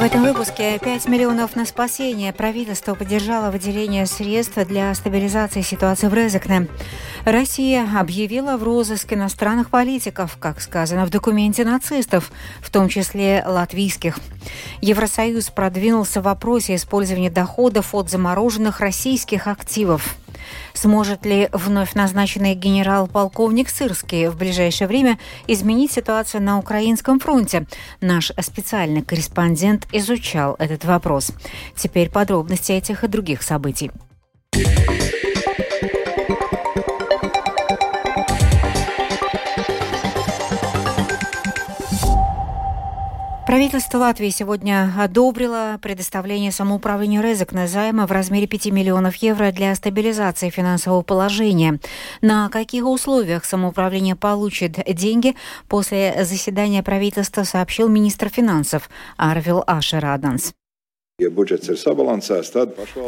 В этом выпуске 5 миллионов на спасение. Правительство поддержало выделение средств для стабилизации ситуации в Резекне. Россия объявила в розыск иностранных политиков, как сказано в документе нацистов, в том числе латвийских. Евросоюз продвинулся в вопросе использования доходов от замороженных российских активов. Сможет ли вновь назначенный генерал-полковник Сырский в ближайшее время изменить ситуацию на украинском фронте? Наш специальный корреспондент изучал этот вопрос. Теперь подробности этих и других событий. Правительство Латвии сегодня одобрило предоставление самоуправлению Резек на займа в размере 5 миллионов евро для стабилизации финансового положения. На каких условиях самоуправление получит деньги после заседания правительства, сообщил министр финансов Арвил Ашераданс.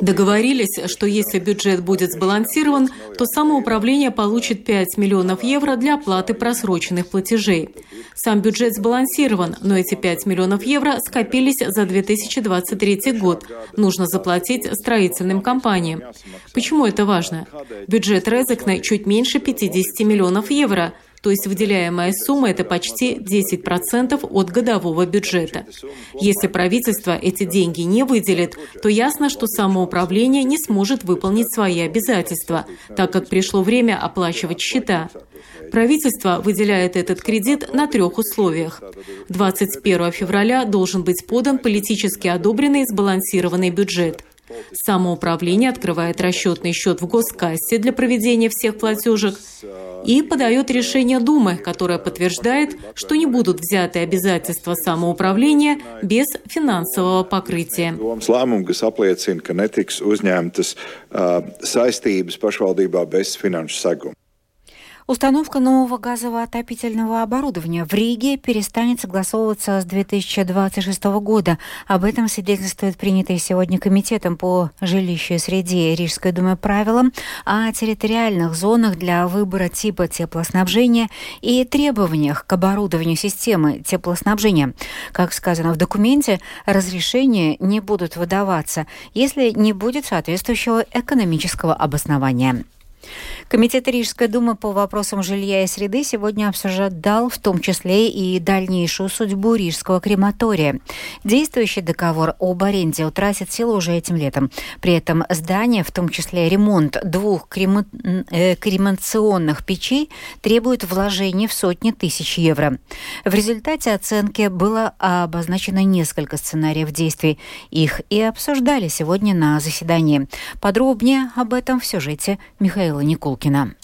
Договорились, что если бюджет будет сбалансирован, то самоуправление получит 5 миллионов евро для оплаты просроченных платежей. Сам бюджет сбалансирован, но эти 5 миллионов евро скопились за 2023 год. Нужно заплатить строительным компаниям. Почему это важно? Бюджет Резекна чуть меньше 50 миллионов евро – то есть выделяемая сумма – это почти 10% от годового бюджета. Если правительство эти деньги не выделит, то ясно, что самоуправление не сможет выполнить свои обязательства, так как пришло время оплачивать счета. Правительство выделяет этот кредит на трех условиях. 21 февраля должен быть подан политически одобренный сбалансированный бюджет – Самоуправление открывает расчетный счет в госкассе для проведения всех платежек и подает решение Думы, которое подтверждает, что не будут взяты обязательства самоуправления без финансового покрытия. Установка нового газового отопительного оборудования в Риге перестанет согласовываться с 2026 года. Об этом свидетельствует принятый сегодня Комитетом по жилищу среде Рижской думы правилам о территориальных зонах для выбора типа теплоснабжения и требованиях к оборудованию системы теплоснабжения. Как сказано в документе, разрешения не будут выдаваться, если не будет соответствующего экономического обоснования. Комитет Рижской думы по вопросам жилья и среды сегодня обсуждал в том числе и дальнейшую судьбу рижского крематория. Действующий договор об аренде утратит силу уже этим летом. При этом здание, в том числе ремонт двух крема... э, кремационных печей, требует вложений в сотни тысяч евро. В результате оценки было обозначено несколько сценариев действий. Их и обсуждали сегодня на заседании. Подробнее об этом в сюжете Михаила Михаила Никулкина.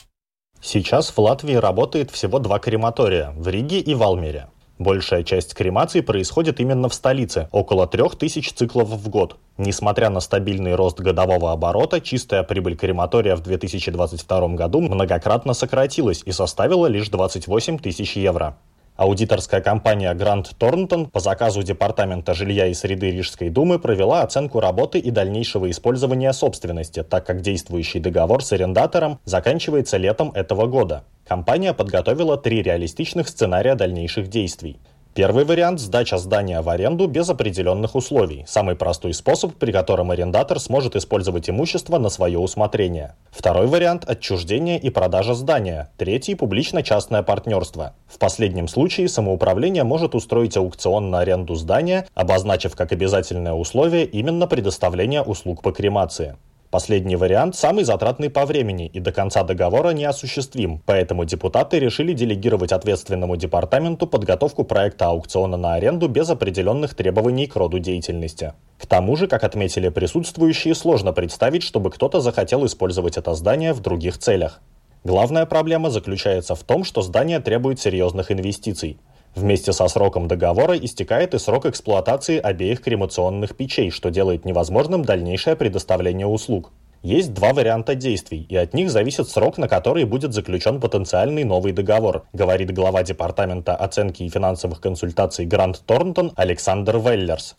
Сейчас в Латвии работает всего два крематория – в Риге и в Алмере. Большая часть кремаций происходит именно в столице, около трех тысяч циклов в год. Несмотря на стабильный рост годового оборота, чистая прибыль крематория в 2022 году многократно сократилась и составила лишь 28 тысяч евро. Аудиторская компания Грант Торнтон по заказу Департамента жилья и среды Рижской думы провела оценку работы и дальнейшего использования собственности, так как действующий договор с арендатором заканчивается летом этого года. Компания подготовила три реалистичных сценария дальнейших действий. Первый вариант – сдача здания в аренду без определенных условий. Самый простой способ, при котором арендатор сможет использовать имущество на свое усмотрение. Второй вариант – отчуждение и продажа здания. Третий – публично-частное партнерство. В последнем случае самоуправление может устроить аукцион на аренду здания, обозначив как обязательное условие именно предоставление услуг по кремации. Последний вариант самый затратный по времени и до конца договора не осуществим, поэтому депутаты решили делегировать ответственному департаменту подготовку проекта аукциона на аренду без определенных требований к роду деятельности. К тому же, как отметили присутствующие, сложно представить, чтобы кто-то захотел использовать это здание в других целях. Главная проблема заключается в том, что здание требует серьезных инвестиций. Вместе со сроком договора истекает и срок эксплуатации обеих кремационных печей, что делает невозможным дальнейшее предоставление услуг. Есть два варианта действий, и от них зависит срок, на который будет заключен потенциальный новый договор, говорит глава Департамента оценки и финансовых консультаций Грант Торнтон Александр Веллерс.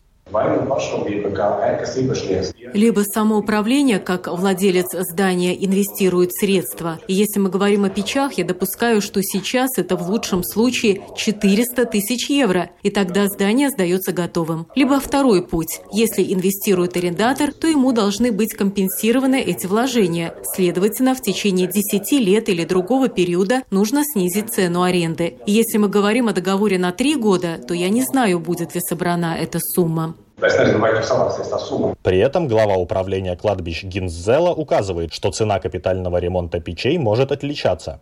Либо самоуправление, как владелец здания, инвестирует средства. И если мы говорим о печах, я допускаю, что сейчас это в лучшем случае 400 тысяч евро, и тогда здание сдается готовым. Либо второй путь. Если инвестирует арендатор, то ему должны быть компенсированы эти вложения. Следовательно, в течение 10 лет или другого периода нужно снизить цену аренды. И если мы говорим о договоре на 3 года, то я не знаю, будет ли собрана эта сумма. При этом глава управления кладбищ Гинзела указывает, что цена капитального ремонта печей может отличаться.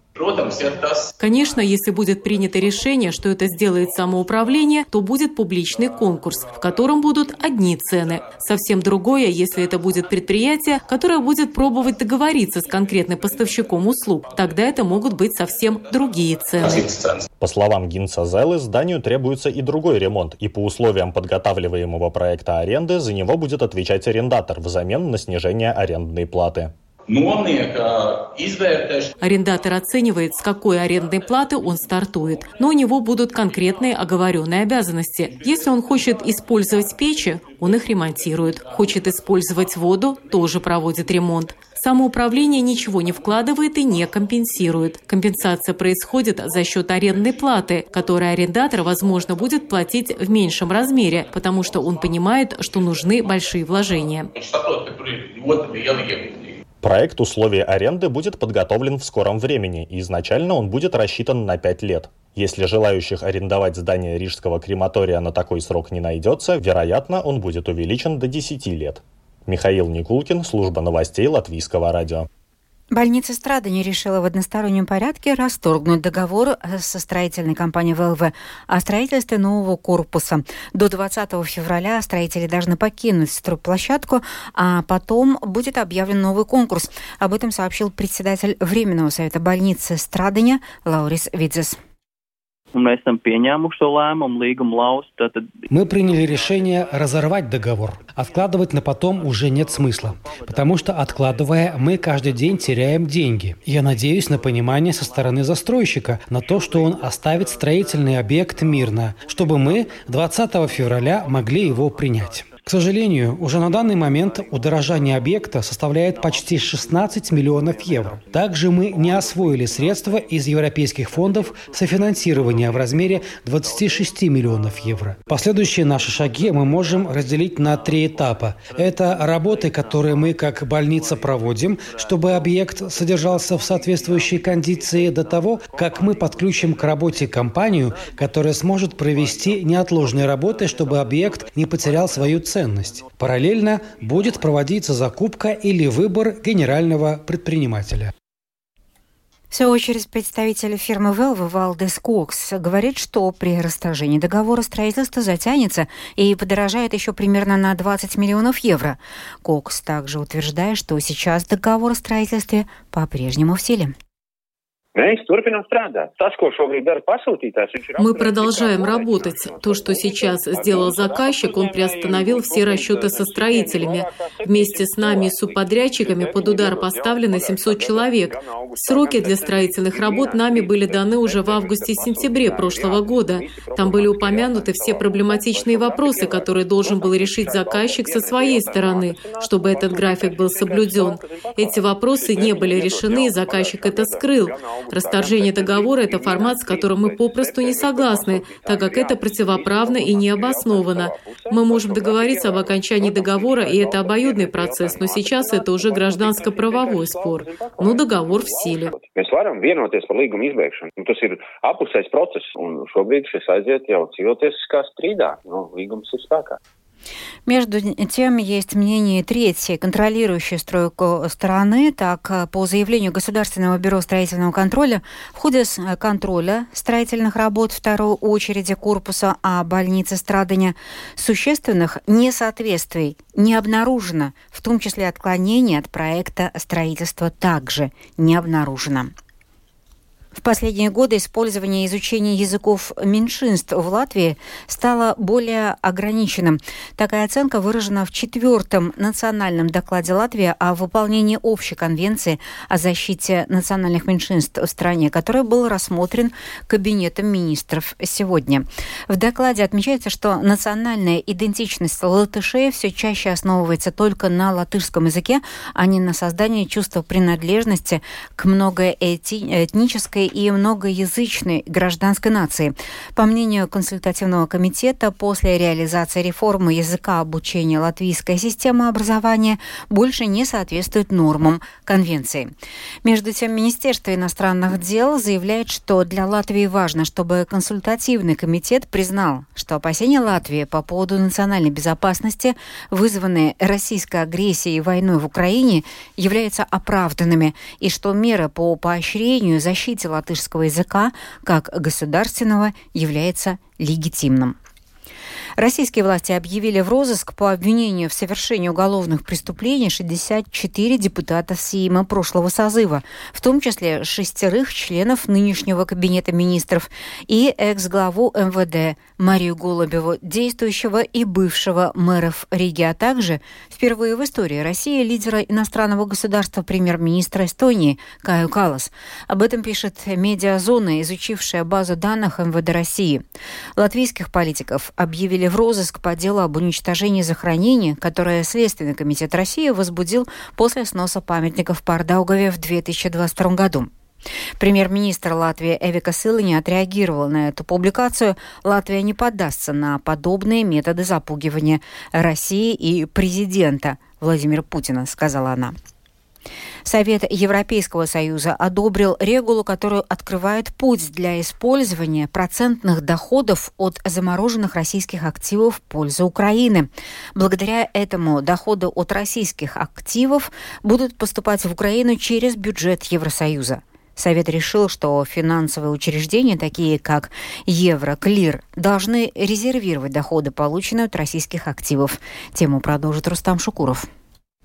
Конечно, если будет принято решение, что это сделает самоуправление, то будет публичный конкурс, в котором будут одни цены. Совсем другое, если это будет предприятие, которое будет пробовать договориться с конкретным поставщиком услуг. Тогда это могут быть совсем другие цены. По словам Гинца Зелы, зданию требуется и другой ремонт, и по условиям подготавливаемого проекта аренды за него будет отвечать арендатор взамен на снижение арендной платы. Арендатор оценивает, с какой арендной платы он стартует, но у него будут конкретные оговоренные обязанности. Если он хочет использовать печи, он их ремонтирует. Хочет использовать воду, тоже проводит ремонт. Самоуправление ничего не вкладывает и не компенсирует. Компенсация происходит за счет арендной платы, которую арендатор, возможно, будет платить в меньшем размере, потому что он понимает, что нужны большие вложения. Проект условий аренды будет подготовлен в скором времени, и изначально он будет рассчитан на 5 лет. Если желающих арендовать здание Рижского крематория на такой срок не найдется, вероятно, он будет увеличен до 10 лет. Михаил Никулкин, служба новостей Латвийского радио. Больница Страдани решила в одностороннем порядке расторгнуть договор со строительной компанией ВЛВ о строительстве нового корпуса. До 20 февраля строители должны покинуть стройплощадку, а потом будет объявлен новый конкурс. Об этом сообщил председатель Временного совета больницы Страдания Лаурис Видзес. Мы приняли решение разорвать договор. Откладывать на потом уже нет смысла, потому что откладывая, мы каждый день теряем деньги. Я надеюсь на понимание со стороны застройщика, на то, что он оставит строительный объект мирно, чтобы мы 20 февраля могли его принять. К сожалению, уже на данный момент удорожание объекта составляет почти 16 миллионов евро. Также мы не освоили средства из европейских фондов софинансирования в размере 26 миллионов евро. Последующие наши шаги мы можем разделить на три этапа. Это работы, которые мы как больница проводим, чтобы объект содержался в соответствующей кондиции до того, как мы подключим к работе компанию, которая сможет провести неотложные работы, чтобы объект не потерял свою ценность ценность. Параллельно будет проводиться закупка или выбор генерального предпринимателя. В свою очередь, представитель фирмы Велва Валдес Кокс говорит, что при расторжении договора строительство затянется и подорожает еще примерно на 20 миллионов евро. Кокс также утверждает, что сейчас договор о строительстве по-прежнему в силе. Мы продолжаем работать. То, что сейчас сделал заказчик, он приостановил все расчеты со строителями. Вместе с нами и субподрядчиками под удар поставлены 700 человек. Сроки для строительных работ нами были даны уже в августе и сентябре прошлого года. Там были упомянуты все проблематичные вопросы, которые должен был решить заказчик со своей стороны, чтобы этот график был соблюден. Эти вопросы не были решены, и заказчик это скрыл. Расторжение договора – это формат, с которым мы попросту не согласны, так как это противоправно и необоснованно. Мы можем договориться об окончании договора, и это обоюдный процесс, но сейчас это уже гражданско-правовой спор. Но договор в силе. Между тем, есть мнение третьей, контролирующей стройку страны. Так, по заявлению Государственного бюро строительного контроля, в ходе контроля строительных работ второй очереди корпуса А больницы Страдания существенных несоответствий не обнаружено, в том числе отклонений от проекта строительства также не обнаружено. В последние годы использование и изучение языков меньшинств в Латвии стало более ограниченным. Такая оценка выражена в четвертом национальном докладе Латвии о выполнении общей конвенции о защите национальных меньшинств в стране, который был рассмотрен Кабинетом министров сегодня. В докладе отмечается, что национальная идентичность латышей все чаще основывается только на латышском языке, а не на создании чувства принадлежности к многоэтнической и многоязычной гражданской нации. По мнению консультативного комитета, после реализации реформы языка обучения латвийская система образования больше не соответствует нормам конвенции. Между тем, Министерство иностранных дел заявляет, что для Латвии важно, чтобы консультативный комитет признал, что опасения Латвии по поводу национальной безопасности, вызванные российской агрессией и войной в Украине, являются оправданными, и что меры по поощрению защите латышского языка как государственного является легитимным. Российские власти объявили в розыск по обвинению в совершении уголовных преступлений 64 депутата Сейма прошлого созыва, в том числе шестерых членов нынешнего кабинета министров и экс-главу МВД Марию Голубеву, действующего и бывшего мэров Риги, а также впервые в истории России лидера иностранного государства премьер-министра Эстонии Каю Калас. Об этом пишет медиазона, изучившая базу данных МВД России. Латвийских политиков объявили в розыск по делу об уничтожении захоронения, которое Следственный комитет России возбудил после сноса памятников в Пардаугове в 2022 году. Премьер-министр Латвии Эвика Сылани отреагировал на эту публикацию. Латвия не поддастся на подобные методы запугивания России и президента Владимира Путина, сказала она. Совет Европейского Союза одобрил регулу, которую открывает путь для использования процентных доходов от замороженных российских активов в пользу Украины. Благодаря этому доходы от российских активов будут поступать в Украину через бюджет Евросоюза. Совет решил, что финансовые учреждения, такие как Евроклир, должны резервировать доходы, полученные от российских активов. Тему продолжит Рустам Шукуров.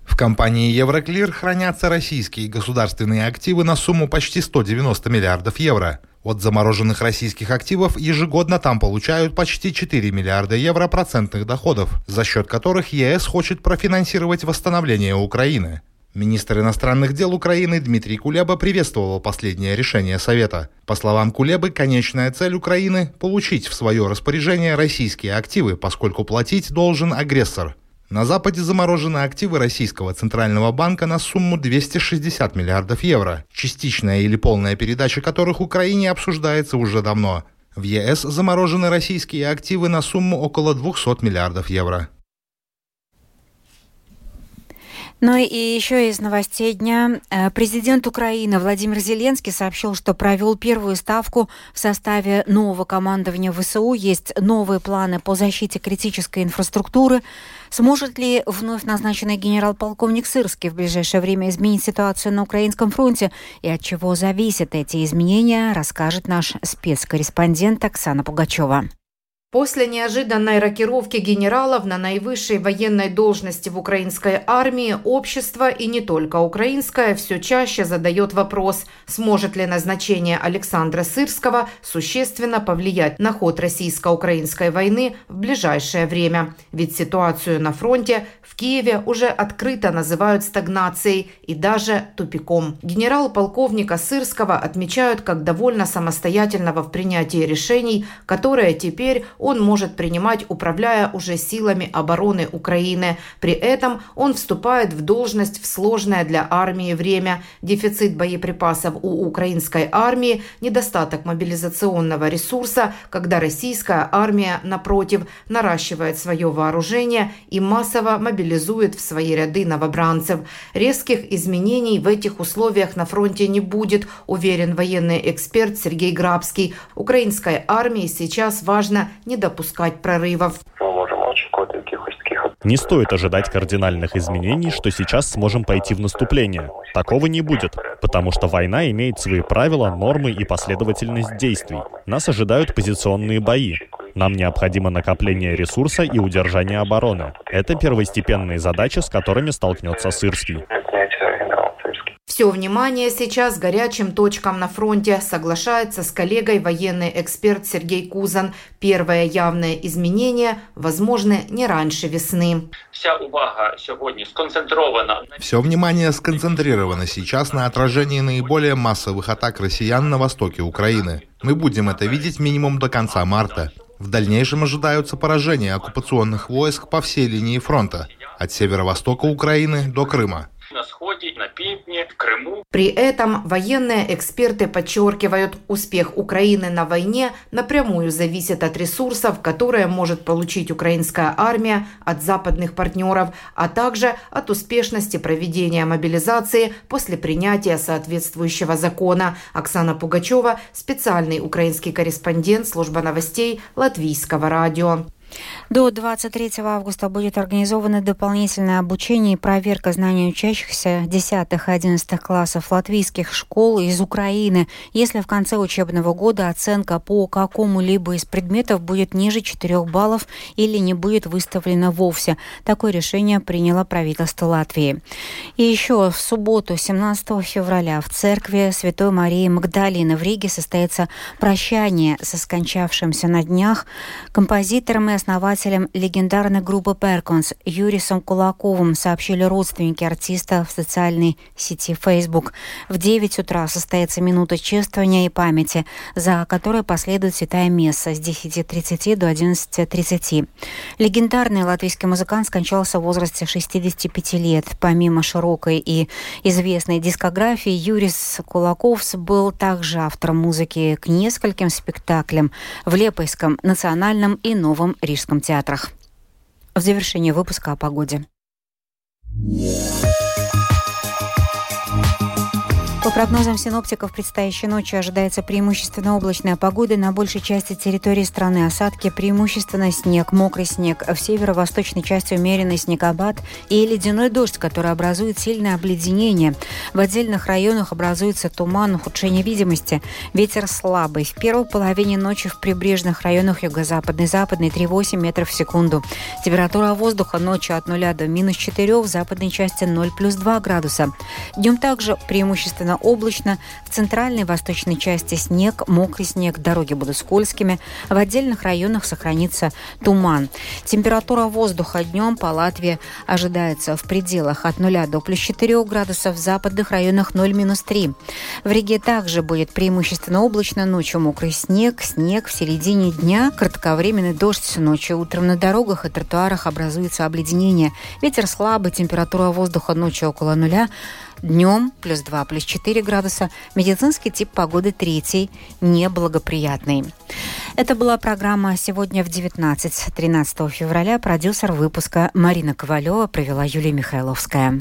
В компании Евроклир хранятся российские государственные активы на сумму почти 190 миллиардов евро. От замороженных российских активов ежегодно там получают почти 4 миллиарда евро процентных доходов, за счет которых ЕС хочет профинансировать восстановление Украины. Министр иностранных дел Украины Дмитрий Кулеба приветствовал последнее решение Совета. По словам Кулебы, конечная цель Украины – получить в свое распоряжение российские активы, поскольку платить должен агрессор. На Западе заморожены активы Российского Центрального банка на сумму 260 миллиардов евро, частичная или полная передача которых Украине обсуждается уже давно. В ЕС заморожены российские активы на сумму около 200 миллиардов евро. Ну и еще из новостей дня. Э, президент Украины Владимир Зеленский сообщил, что провел первую ставку в составе нового командования ВСУ. Есть новые планы по защите критической инфраструктуры. Сможет ли вновь назначенный генерал-полковник Сырский в ближайшее время изменить ситуацию на Украинском фронте и от чего зависят эти изменения, расскажет наш спецкорреспондент Оксана Пугачева. После неожиданной рокировки генералов на наивысшей военной должности в украинской армии общество, и не только украинское, все чаще задает вопрос, сможет ли назначение Александра Сырского существенно повлиять на ход российско-украинской войны в ближайшее время. Ведь ситуацию на фронте в Киеве уже открыто называют стагнацией и даже тупиком. Генерал-полковника Сырского отмечают как довольно самостоятельного в принятии решений, которые теперь он может принимать, управляя уже силами обороны Украины. При этом он вступает в должность в сложное для армии время. Дефицит боеприпасов у украинской армии, недостаток мобилизационного ресурса, когда российская армия, напротив, наращивает свое вооружение и массово мобилизует в свои ряды новобранцев. Резких изменений в этих условиях на фронте не будет, уверен военный эксперт Сергей Грабский. Украинской армии сейчас важно не не допускать прорывов. Не стоит ожидать кардинальных изменений, что сейчас сможем пойти в наступление. Такого не будет, потому что война имеет свои правила, нормы и последовательность действий. Нас ожидают позиционные бои. Нам необходимо накопление ресурса и удержание обороны. Это первостепенные задачи, с которыми столкнется Сырский. Все внимание сейчас горячим точкам на фронте, соглашается с коллегой военный эксперт Сергей Кузан. Первое явное изменение возможны не раньше весны. Вся увага сегодня сконцентрована. Все внимание сконцентрировано сейчас на отражении наиболее массовых атак россиян на востоке Украины. Мы будем это видеть минимум до конца марта. В дальнейшем ожидаются поражения оккупационных войск по всей линии фронта, от северо-востока Украины до Крыма на сходе, на Півдні, в Крыму. При этом военные эксперты подчеркивают, успех Украины на войне напрямую зависит от ресурсов, которые может получить украинская армия от западных партнеров, а также от успешности проведения мобилизации после принятия соответствующего закона. Оксана Пугачева, специальный украинский корреспондент служба новостей Латвийского радио. До 23 августа будет организовано дополнительное обучение и проверка знаний учащихся 10 и 11 классов латвийских школ из Украины, если в конце учебного года оценка по какому-либо из предметов будет ниже 4 баллов или не будет выставлена вовсе. Такое решение приняло правительство Латвии. И еще в субботу, 17 февраля, в церкви Святой Марии Магдалины в Риге состоится прощание со скончавшимся на днях композитором и основателем легендарной группы Перконс Юрисом Кулаковым сообщили родственники артиста в социальной сети Facebook. В 9 утра состоится минута чествования и памяти, за которой последует святая месса с 10.30 до 11.30. Легендарный латвийский музыкант скончался в возрасте 65 лет. Помимо широкой и известной дискографии, Юрис Кулаковс был также автором музыки к нескольким спектаклям в Лепойском национальном и Новом Рижском Рижском театрах. В завершении выпуска о погоде. По прогнозам синоптиков, предстоящей ночью ожидается преимущественно облачная погода на большей части территории страны. Осадки преимущественно снег, мокрый снег. В северо-восточной части умеренный снегопад и ледяной дождь, который образует сильное обледенение. В отдельных районах образуется туман, ухудшение видимости. Ветер слабый. В первой половине ночи в прибрежных районах юго-западной, западной 3,8 метров в секунду. Температура воздуха ночью от 0 до минус 4, в западной части 0 плюс 2 градуса. Днем также преимущественно Переменно облачно. В центральной и восточной части снег, мокрый снег, дороги будут скользкими. В отдельных районах сохранится туман. Температура воздуха днем по Латвии ожидается в пределах от 0 до плюс 4 градусов, в западных районах 0-3. В Риге также будет преимущественно облачно, ночью мокрый снег, снег в середине дня, кратковременный дождь ночью, утром на дорогах и тротуарах образуется обледенение. Ветер слабый, температура воздуха ночью около нуля, Днем плюс 2, плюс 4 градуса. Медицинский тип погоды третий, неблагоприятный. Это была программа «Сегодня в 19.13 февраля». Продюсер выпуска Марина Ковалева провела Юлия Михайловская.